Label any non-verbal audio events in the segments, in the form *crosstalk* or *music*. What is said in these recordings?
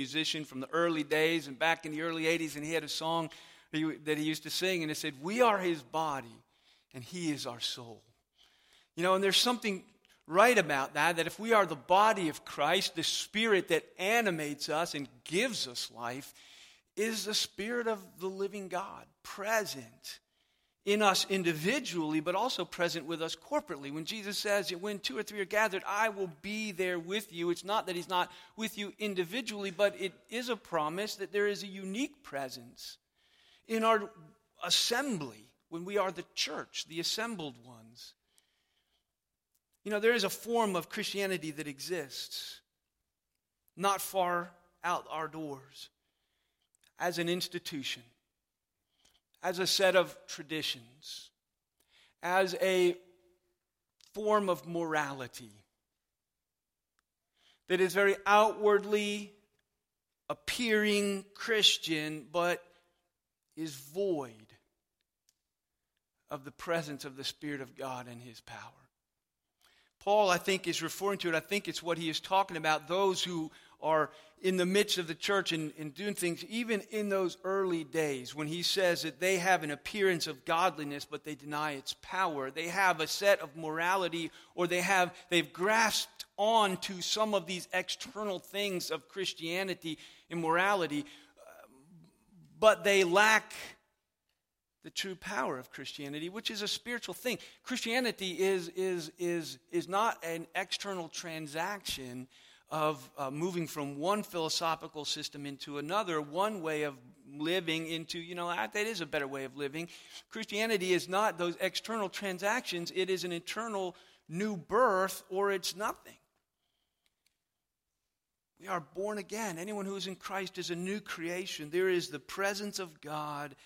musician from the early days and back in the early 80s, and he had a song that he used to sing, and it said, We are his body, and he is our soul. You know, and there's something right about that, that if we are the body of Christ, the spirit that animates us and gives us life is the spirit of the living God present in us individually, but also present with us corporately. When Jesus says, When two or three are gathered, I will be there with you, it's not that He's not with you individually, but it is a promise that there is a unique presence in our assembly when we are the church, the assembled ones. You know, there is a form of Christianity that exists not far out our doors as an institution as a set of traditions, as a form of morality that is very outwardly appearing Christian, but is void of the presence of the Spirit of God and His power. Paul, I think, is referring to it. I think it's what he is talking about those who are in the midst of the church and, and, doing things, even in those early days, when he says that they have an appearance of godliness, but they deny its power. They have a set of morality, or they have they've grasped on to some of these external things of Christianity and morality, uh, but they lack the true power of Christianity, which is a spiritual thing. Christianity is, is, is, is not an external transaction of uh, moving from one philosophical system into another, one way of living into, you know, that is a better way of living. Christianity is not those external transactions, it is an internal new birth, or it's nothing. We are born again. Anyone who is in Christ is a new creation. There is the presence of God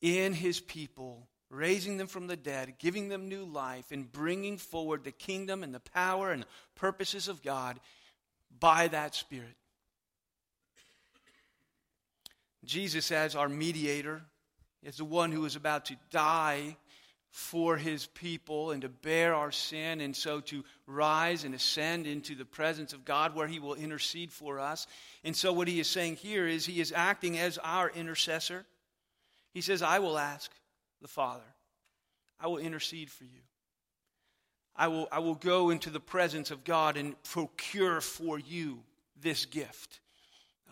in his people, raising them from the dead, giving them new life, and bringing forward the kingdom and the power and the purposes of God by that Spirit. Jesus, as our mediator, is the one who is about to die for his people and to bear our sin, and so to rise and ascend into the presence of God where he will intercede for us. And so, what he is saying here is he is acting as our intercessor. He says, I will ask the Father, I will intercede for you. I will, I will go into the presence of God and procure for you this gift,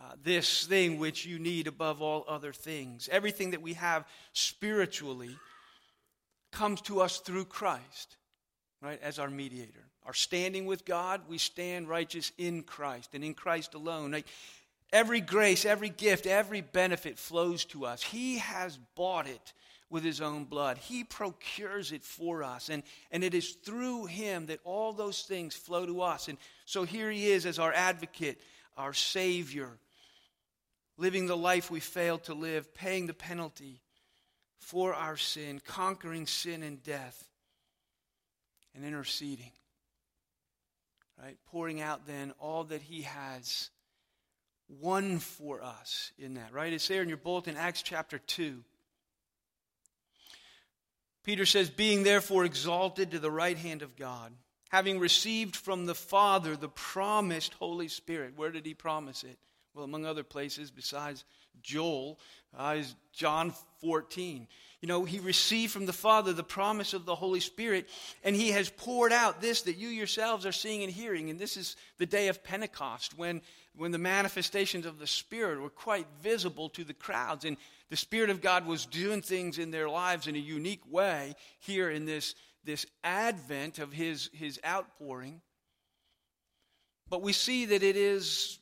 uh, this thing which you need above all other things. Everything that we have spiritually comes to us through Christ, right, as our mediator. Our standing with God, we stand righteous in Christ and in Christ alone. Every grace, every gift, every benefit flows to us. He has bought it with his own blood. He procures it for us. And, and it is through him that all those things flow to us. And so here he is as our advocate, our Savior, living the life we failed to live, paying the penalty for our sin, conquering sin and death, and interceding. Right? Pouring out then all that he has won for us in that, right? It's there in your bulletin, Acts chapter 2. Peter says, being therefore exalted to the right hand of God, having received from the Father the promised Holy Spirit. Where did he promise it? Well, among other places besides Joel, uh, is John 14. You know, he received from the Father the promise of the Holy Spirit, and he has poured out this that you yourselves are seeing and hearing. And this is the day of Pentecost when, when the manifestations of the Spirit were quite visible to the crowds. And the Spirit of God was doing things in their lives in a unique way here in this, this advent of his, his outpouring. But we see that it is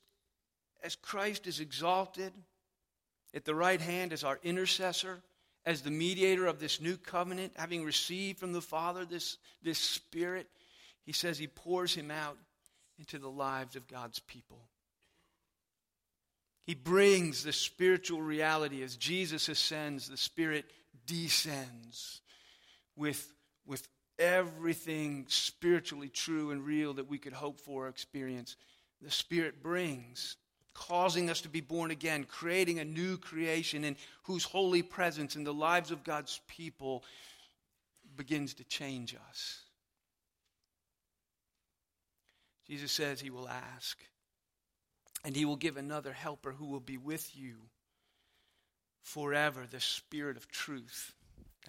as Christ is exalted at the right hand as our intercessor, as the mediator of this new covenant, having received from the Father this, this Spirit, he says he pours him out into the lives of God's people. He brings the spiritual reality as Jesus ascends, the Spirit descends with, with everything spiritually true and real that we could hope for or experience. The Spirit brings, causing us to be born again, creating a new creation in whose holy presence in the lives of God's people begins to change us. Jesus says he will ask And he will give another helper who will be with you forever, the Spirit of truth.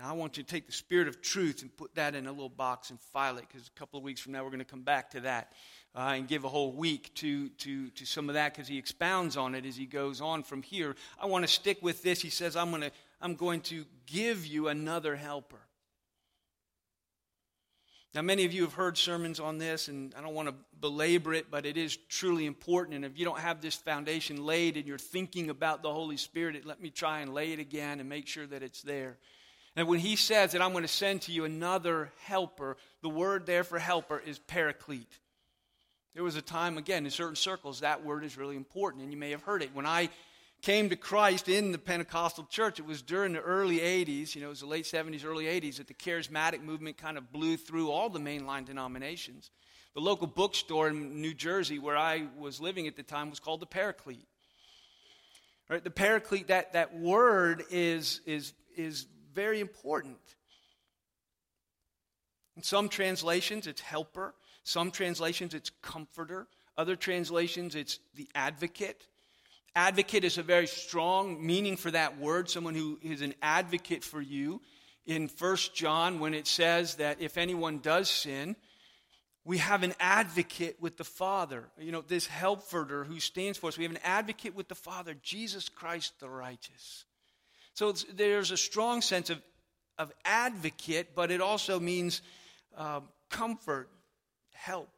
I want you to take the Spirit of truth and put that in a little box and file it because a couple of weeks from now we're going to come back to that uh, and give a whole week to, to, to some of that because he expounds on it as he goes on from here. I want to stick with this. He says, I'm, gonna, I'm going to give you another helper. Now, many of you have heard sermons on this, and I don't want to belabor it, but it is truly important. And if you don't have this foundation laid and you're thinking about the Holy Spirit, let me try and lay it again and make sure that it's there. And when he says that I'm going to send to you another helper, the word there for helper is paraclete. There was a time, again, in certain circles, that word is really important, and you may have heard it. When I came to Christ in the Pentecostal church. It was during the early 80s, you know, it was the late 70s, early 80s, that the charismatic movement kind of blew through all the mainline denominations. The local bookstore in New Jersey, where I was living at the time, was called the Paraclete. Right, the Paraclete, that, that word is, is, is very important. In some translations, it's helper. Some translations, it's comforter. Other translations, it's the advocate. Advocate is a very strong meaning for that word, someone who is an advocate for you. In First John, when it says that if anyone does sin, we have an advocate with the Father. You know, this helper who stands for us. We have an advocate with the Father, Jesus Christ the righteous. So there's a strong sense of, of advocate, but it also means uh, comfort, help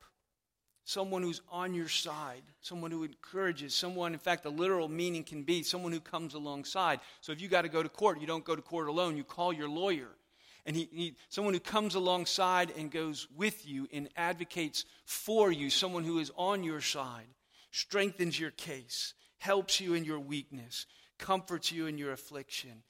someone who's on your side, someone who encourages, someone, in fact, the literal meaning can be someone who comes alongside. So if you got to go to court, you don't go to court alone, you call your lawyer. And he, he, someone who comes alongside and goes with you and advocates for you, someone who is on your side, strengthens your case, helps you in your weakness, comforts you in your affliction,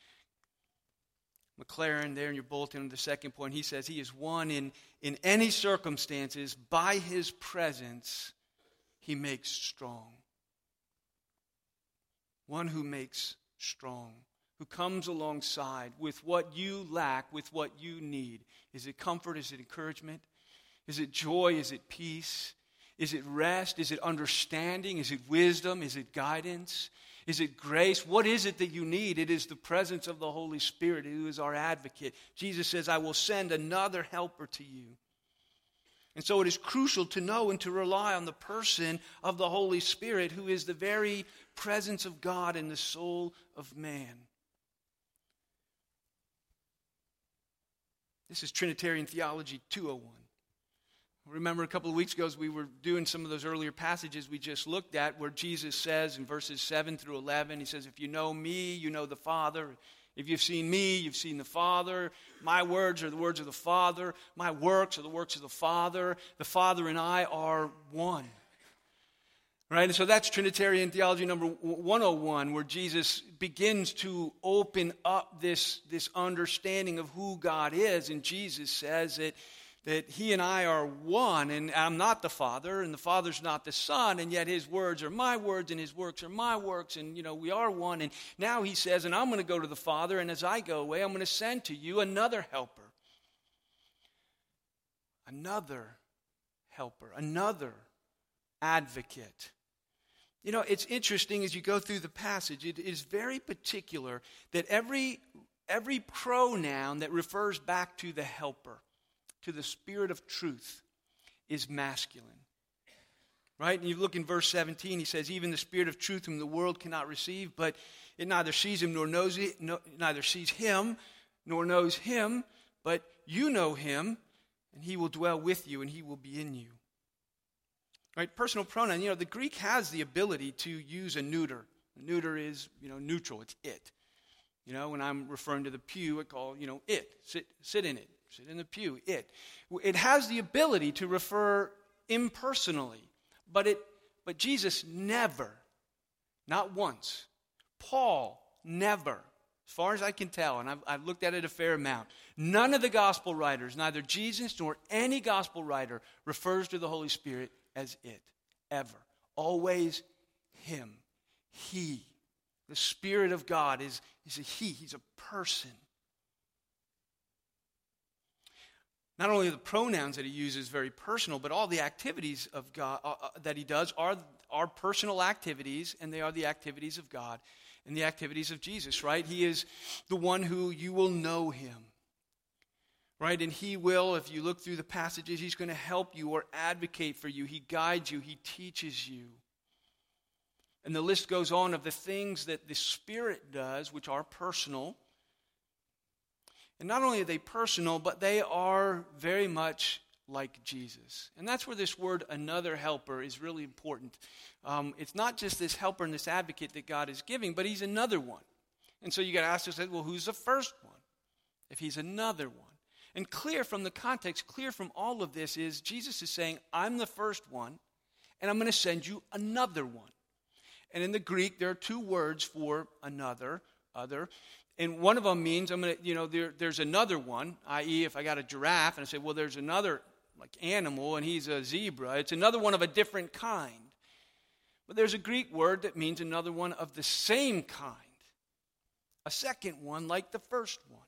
Maclaren there in your bulletin, the second point, he says he is one in, in any circumstances, by his presence, he makes strong. One who makes strong, who comes alongside with what you lack, with what you need. Is it comfort? Is it encouragement? Is it joy? Is it peace? Is it rest? Is it understanding? Is it wisdom? Is it guidance? Is it grace? What is it that you need? It is the presence of the Holy Spirit who is our advocate. Jesus says, I will send another helper to you. And so it is crucial to know and to rely on the person of the Holy Spirit, who is the very presence of God in the soul of man. This is Trinitarian Theology 201. Remember a couple of weeks ago we were doing some of those earlier passages we just looked at where Jesus says in verses 7 through 11, he says, If you know me, you know the Father. If you've seen me, you've seen the Father. My words are the words of the Father. My works are the works of the Father. The Father and I are one. Right? And so that's Trinitarian theology number 101, where Jesus begins to open up this, this understanding of who God is. And Jesus says that that he and I are one, and I'm not the Father, and the Father's not the Son, and yet his words are my words, and his works are my works, and you know, we are one. And now he says, and I'm going to go to the Father, and as I go away, I'm going to send to you another helper. Another helper, another advocate. You know, it's interesting as you go through the passage, it is very particular that every, every pronoun that refers back to the helper to the Spirit of truth is masculine. Right? And you look in verse 17, he says, Even the Spirit of truth whom the world cannot receive, but it neither sees him nor knows it, no, neither sees him nor knows him, but you know him, and he will dwell with you, and he will be in you. Right? Personal pronoun, you know, the Greek has the ability to use a neuter. A neuter is, you know, neutral, it's it. You know, when I'm referring to the pew, I call, you know, it. Sit, sit in it. Sit in the pew. It. It has the ability to refer impersonally, but it but Jesus never, not once, Paul never, as far as I can tell, and I've, I've looked at it a fair amount, none of the gospel writers, neither Jesus nor any gospel writer, refers to the Holy Spirit as it, ever. Always Him. He. The Spirit of God is, is a He, He's a person. Not only the pronouns that he uses very personal, but all the activities of God uh, uh, that he does are, are personal activities, and they are the activities of God and the activities of Jesus, right? He is the one who you will know him. Right? And he will, if you look through the passages, he's going to help you or advocate for you. He guides you, he teaches you. And the list goes on of the things that the Spirit does, which are personal. And not only are they personal, but they are very much like Jesus. And that's where this word, another helper, is really important. Um, it's not just this helper and this advocate that God is giving, but he's another one. And so you got to ask yourself, well, who's the first one? If he's another one. And clear from the context, clear from all of this is Jesus is saying, I'm the first one, and I'm going to send you another one. And in the Greek, there are two words for another, other. And one of them means I'm going to, you know, there, there's another one, i.e., if I got a giraffe and I say, well, there's another like animal and he's a zebra, it's another one of a different kind. But there's a Greek word that means another one of the same kind, a second one like the first one.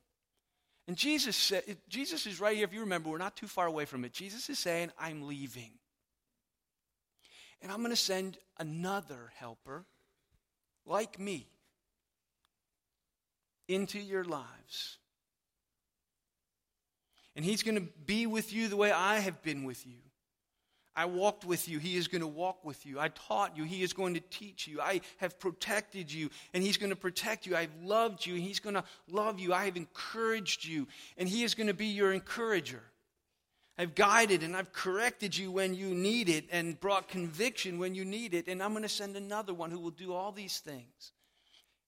And Jesus said, Jesus is right here. If you remember, we're not too far away from it. Jesus is saying, I'm leaving. And I'm going to send another helper like me into your lives. And he's going to be with you the way I have been with you. I walked with you. He is going to walk with you. I taught you. He is going to teach you. I have protected you, and He's going to protect you. I've loved you, and He's going to love you. I have encouraged you, and He is going to be your encourager. I've guided and I've corrected you when you need it and brought conviction when you need it. And I'm going to send another one who will do all these things.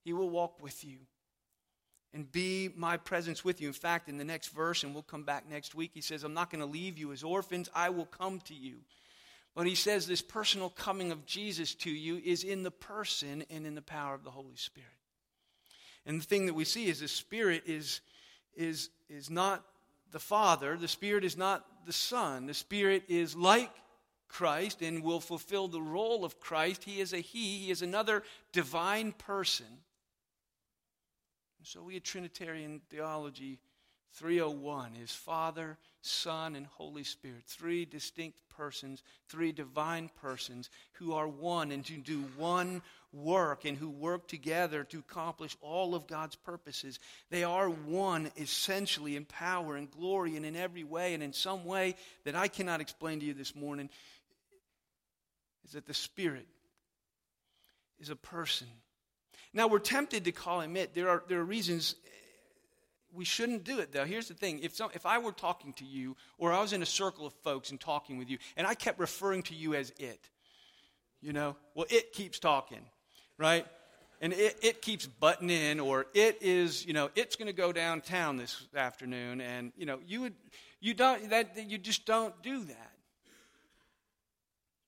He will walk with you and be my presence with you. In fact, in the next verse, and we'll come back next week, he says, I'm not going to leave you as orphans, I will come to you. But he says this personal coming of Jesus to you is in the person and in the power of the Holy Spirit. And the thing that we see is the Spirit is, is, is not the Father, the Spirit is not the Son. The Spirit is like Christ and will fulfill the role of Christ. He is a He, He is another divine person. And so we at Trinitarian Theology 301 is Father, Son, and Holy Spirit. Three distinct persons, three divine persons who are one and to do one work and who work together to accomplish all of God's purposes. They are one essentially in power and glory and in every way and in some way that I cannot explain to you this morning is that the Spirit is a person. Now we're tempted to call him it. There are, there are reasons we shouldn't do it though. Here's the thing if, some, if I were talking to you or I was in a circle of folks and talking with you and I kept referring to you as it, you know, well, it keeps talking right? And it, it keeps butting in, or it is, you know, it's going to go downtown this afternoon, and you know, you would, you don't, that you just don't do that.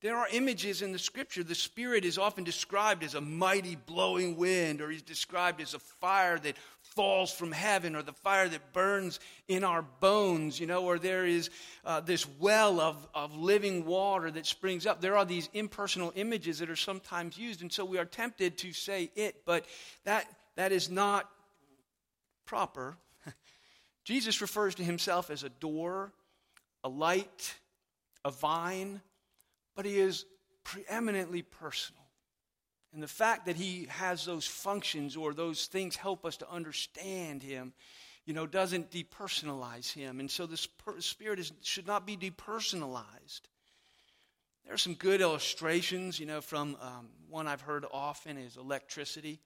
There are images in the scripture. The Spirit is often described as a mighty blowing wind, or he's described as a fire that falls from heaven, or the fire that burns in our bones, you know, or there is uh, this well of, of living water that springs up. There are these impersonal images that are sometimes used, and so we are tempted to say it, but that, that is not proper. *laughs* Jesus refers to himself as a door, a light, a vine but he is preeminently personal. And the fact that he has those functions or those things help us to understand him, you know, doesn't depersonalize him. And so the Spirit is, should not be depersonalized. There are some good illustrations, you know, from um, one I've heard often is electricity.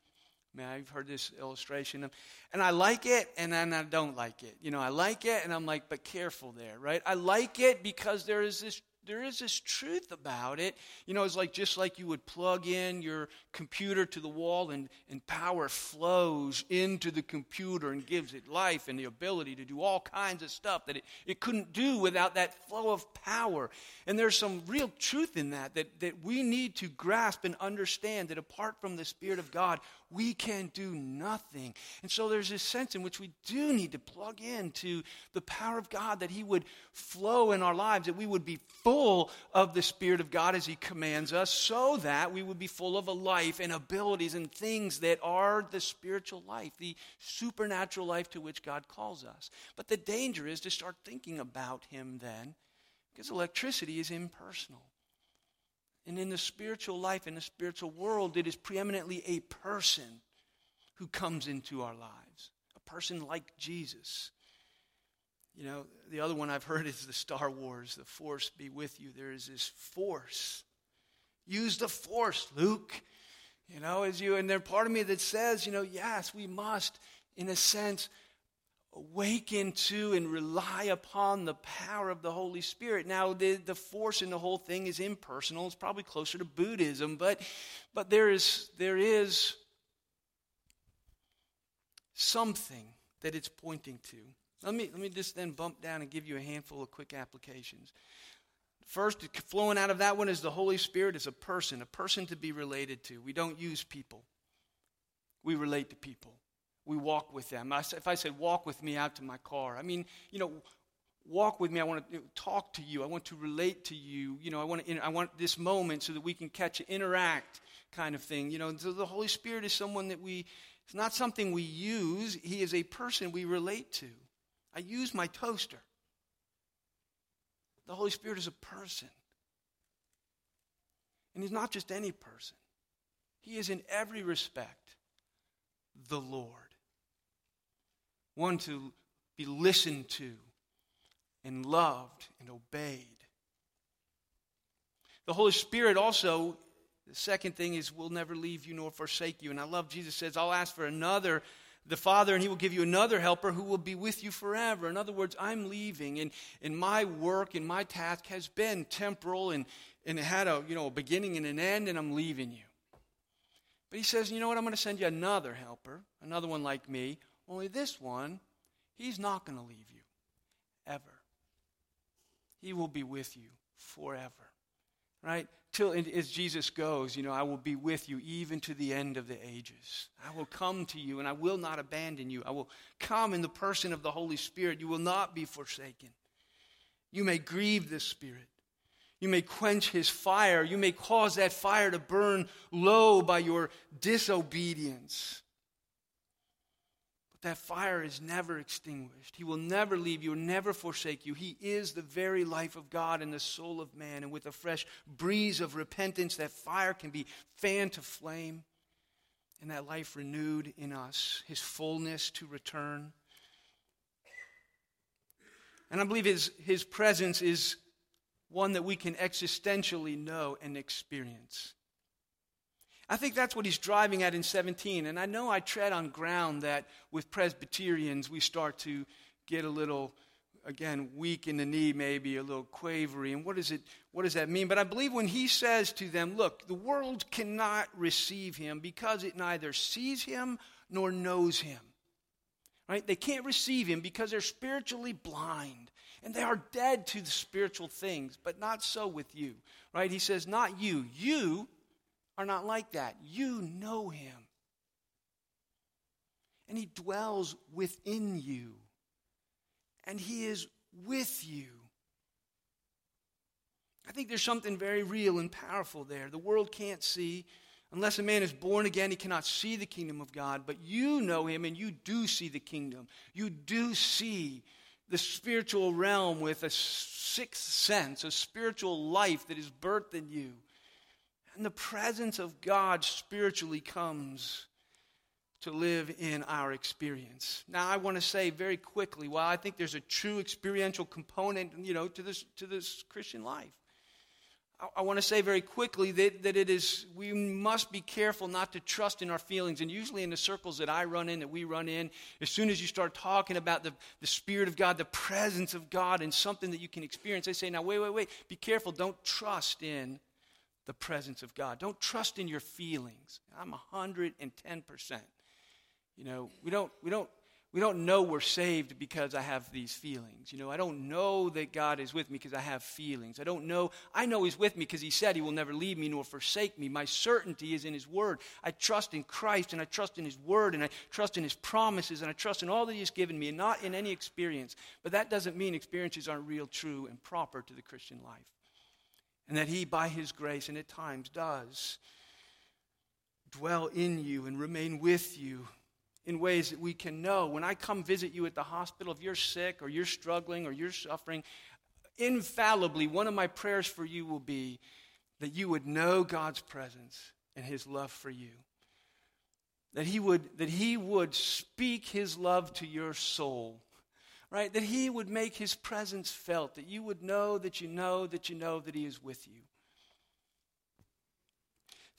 I mean, I've heard this illustration, and I like it, and then I don't like it. You know, I like it, and I'm like, but careful there, right? I like it because there is this there is this truth about it. You know, it's like just like you would plug in your computer to the wall and, and power flows into the computer and gives it life and the ability to do all kinds of stuff that it, it couldn't do without that flow of power. And there's some real truth in that, that, that we need to grasp and understand that apart from the Spirit of God, we can do nothing. And so there's this sense in which we do need to plug into the power of God, that He would flow in our lives, that we would be full full of the Spirit of God as He commands us, so that we would be full of a life and abilities and things that are the spiritual life, the supernatural life to which God calls us. But the danger is to start thinking about Him then, because electricity is impersonal. And in the spiritual life, in the spiritual world, it is preeminently a person who comes into our lives, a person like Jesus. You know, the other one I've heard *laughs* is the Star Wars, the Force be with you. There is this force. Use the force, Luke. You know, as you, and there's part of me that says, you know, yes, we must, in a sense, awaken to and rely upon the power of the Holy Spirit. Now, the, the force in the whole thing is impersonal. It's probably closer to Buddhism, but, but there, is, there is something that it's pointing to. Let me, let me just then bump down and give you a handful of quick applications. First, flowing out of that one is the Holy Spirit is a person, a person to be related to. We don't use people, we relate to people we walk with them. if I said, walk with me out to my car, I mean, you know, walk with me. I want to talk to you. I want to relate to you. You know, I want, to, I want this moment so that we can catch interact kind of thing. You know, so the Holy Spirit is someone that we, it's not something we use. He is a person we relate to. I use my toaster. The Holy Spirit is a person. And He's not just any person, He is in every respect the Lord one to be listened to and loved and obeyed. The Holy Spirit also, the second thing is, will never leave you nor forsake you. And I love Jesus says, I'll ask for another, the Father, and He will give you another helper who will be with you forever. In other words, I'm leaving, and, and my work and my task has been temporal and, and it had a, you know, a beginning and an end, and I'm leaving you. But He says, you know what? I'm going to send you another helper, another one like me, only this one, he's not going to leave you ever. He will be with you forever. Right? Till as Jesus goes, you know, I will be with you even to the end of the ages. I will come to you and I will not abandon you. I will come in the person of the Holy Spirit. You will not be forsaken. You may grieve the Spirit. You may quench his fire. You may cause that fire to burn low by your disobedience that fire is never extinguished. He will never leave you, never forsake you. He is the very life of God and the soul of man. And with a fresh breeze of repentance, that fire can be fanned to flame and that life renewed in us, his fullness to return. And I believe his, his presence is one that we can existentially know and experience. I think that's what he's driving at in 17. And I know I tread on ground that with Presbyterians we start to get a little, again, weak in the knee, maybe a little quavery. And what, is it, what does that mean? But I believe when he says to them, look, the world cannot receive him because it neither sees him nor knows him. Right? They can't receive him because they're spiritually blind and they are dead to the spiritual things, but not so with you. Right? He says, not you. You are not like that. You know him. And he dwells within you. And he is with you. I think there's something very real and powerful there. The world can't see. Unless a man is born again, he cannot see the kingdom of God. But you know him and you do see the kingdom. You do see the spiritual realm with a sixth sense, a spiritual life that is birthed in you. And the presence of God spiritually comes to live in our experience. Now, I want to say very quickly, while I think there's a true experiential component, you know, to this, to this Christian life, I, I want to say very quickly that, that it is, we must be careful not to trust in our feelings. And usually in the circles that I run in, that we run in, as soon as you start talking about the, the Spirit of God, the presence of God, and something that you can experience, they say, now, wait, wait, wait, be careful. Don't trust in the presence of God. Don't trust in your feelings. I'm 110%. You know, we don't, we don't, we don't know we're saved because I have these feelings. You know, I don't know that God is with me because I have feelings. I don't know. I know He's with me because He said He will never leave me nor forsake me. My certainty is in His Word. I trust in Christ and I trust in His Word and I trust in His promises and I trust in all that He has given me and not in any experience. But that doesn't mean experiences aren't real, true, and proper to the Christian life. And that He, by His grace, and at times does, dwell in you and remain with you in ways that we can know. When I come visit you at the hospital, if you're sick or you're struggling or you're suffering, infallibly, one of my prayers for you will be that you would know God's presence and His love for you. That He would, that he would speak His love to your soul. Right? That He would make His presence felt. That you would know that you know that you know that He is with you.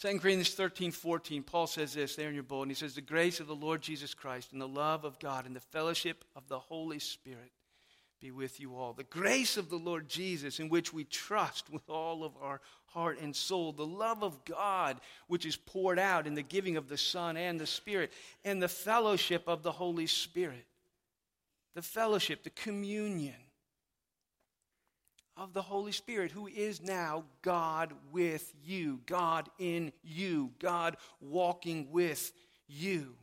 2 Corinthians 13, 14, Paul says this there in your bulletin. He says, The grace of the Lord Jesus Christ and the love of God and the fellowship of the Holy Spirit be with you all. The grace of the Lord Jesus, in which we trust with all of our heart and soul. The love of God, which is poured out in the giving of the Son and the Spirit. And the fellowship of the Holy Spirit. The fellowship, the communion of the Holy Spirit, who is now God with you, God in you, God walking with you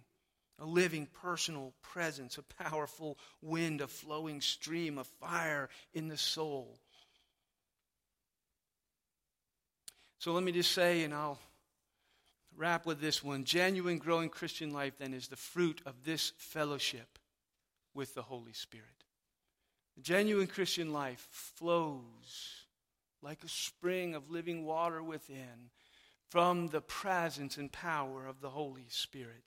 a living personal presence, a powerful wind, a flowing stream, a fire in the soul. So let me just say, and I'll wrap with this one genuine growing Christian life then is the fruit of this fellowship with the Holy Spirit. The genuine Christian life flows like a spring of living water within from the presence and power of the Holy Spirit.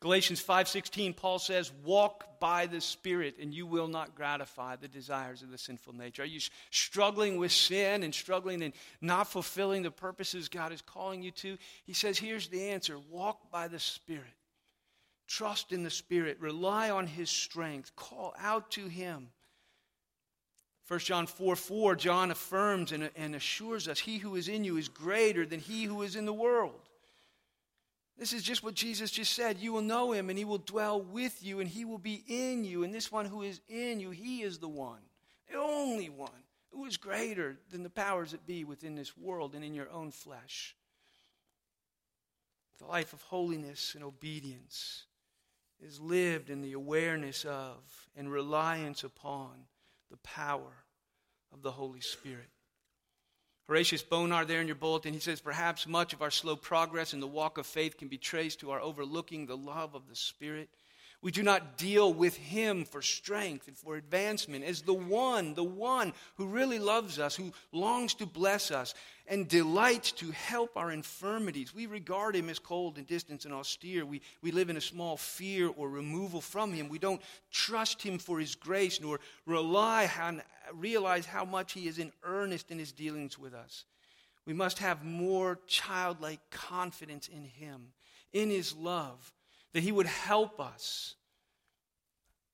Galatians 5:16 Paul says, "Walk by the Spirit and you will not gratify the desires of the sinful nature." Are you struggling with sin and struggling and not fulfilling the purposes God is calling you to? He says, "Here's the answer. Walk by the Spirit. Trust in the Spirit, rely on his strength, call out to him." 1 John 4 4, John affirms and, and assures us, He who is in you is greater than he who is in the world. This is just what Jesus just said. You will know him, and he will dwell with you, and he will be in you. And this one who is in you, he is the one, the only one, who is greater than the powers that be within this world and in your own flesh. The life of holiness and obedience is lived in the awareness of and reliance upon the power of the Holy Spirit. Horatius Bonar, there in your bulletin, he says, Perhaps much of our slow progress in the walk of faith can be traced to our overlooking the love of the Spirit. We do not deal with Him for strength and for advancement as the one, the one who really loves us, who longs to bless us and delights to help our infirmities. We regard Him as cold and distant and austere. We, we live in a small fear or removal from Him. We don't trust Him for His grace nor rely on realize how much He is in earnest in His dealings with us. We must have more childlike confidence in Him, in His love, that He would help us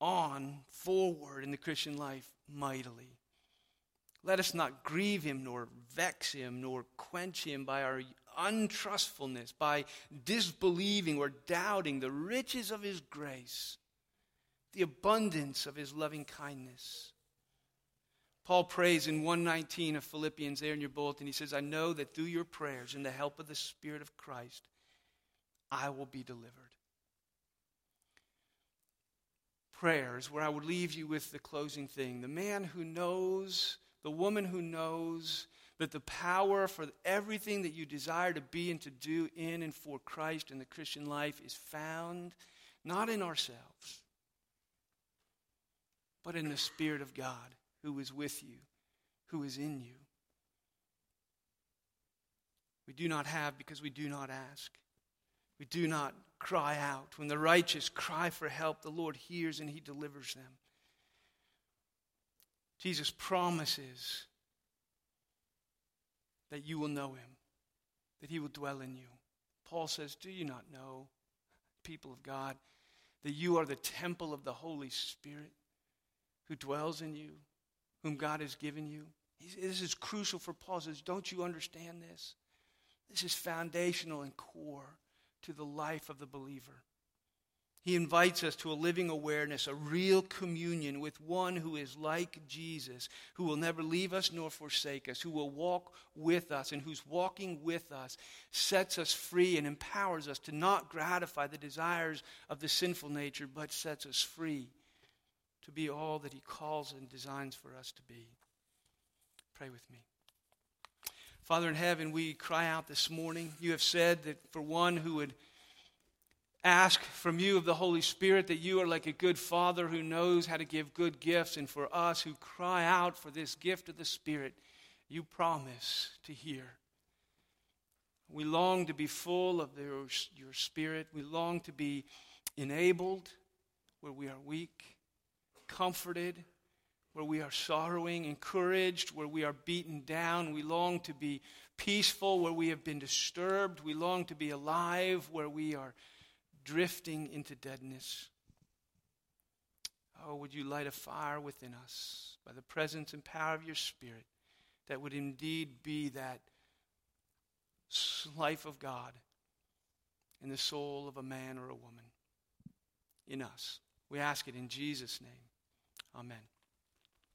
on forward in the Christian life mightily. Let us not grieve Him, nor vex Him, nor quench Him by our untrustfulness, by disbelieving or doubting the riches of His grace, the abundance of His loving kindness Paul prays in 119 of Philippians there in your bulletin. He says, I know that through your prayers and the help of the Spirit of Christ, I will be delivered. Prayers, where I would leave you with the closing thing. The man who knows, the woman who knows that the power for everything that you desire to be and to do in and for Christ in the Christian life is found not in ourselves, but in the Spirit of God who is with you, who is in you. We do not have because we do not ask. We do not cry out. When the righteous cry for help, the Lord hears and he delivers them. Jesus promises that you will know him, that he will dwell in you. Paul says, Do you not know, people of God, that you are the temple of the Holy Spirit who dwells in you? whom God has given you. This is crucial for Paul. He says, Don't you understand this? This is foundational and core to the life of the believer. He invites us to a living awareness, a real communion with one who is like Jesus, who will never leave us nor forsake us, who will walk with us, and whose walking with us sets us free and empowers us to not gratify the desires of the sinful nature, but sets us free to be all that He calls and designs for us to be. Pray with me. Father in heaven, we cry out this morning. You have said that for one who would ask from you of the Holy Spirit, that you are like a good father who knows how to give good gifts, and for us who cry out for this gift of the Spirit, you promise to hear. We long to be full of your, your Spirit. We long to be enabled where we are weak, comforted where we are sorrowing, encouraged where we are beaten down. We long to be peaceful where we have been disturbed. We long to be alive where we are drifting into deadness. Oh, would you light a fire within us by the presence and power of your Spirit that would indeed be that life of God in the soul of a man or a woman in us. We ask it in Jesus' name. Amen.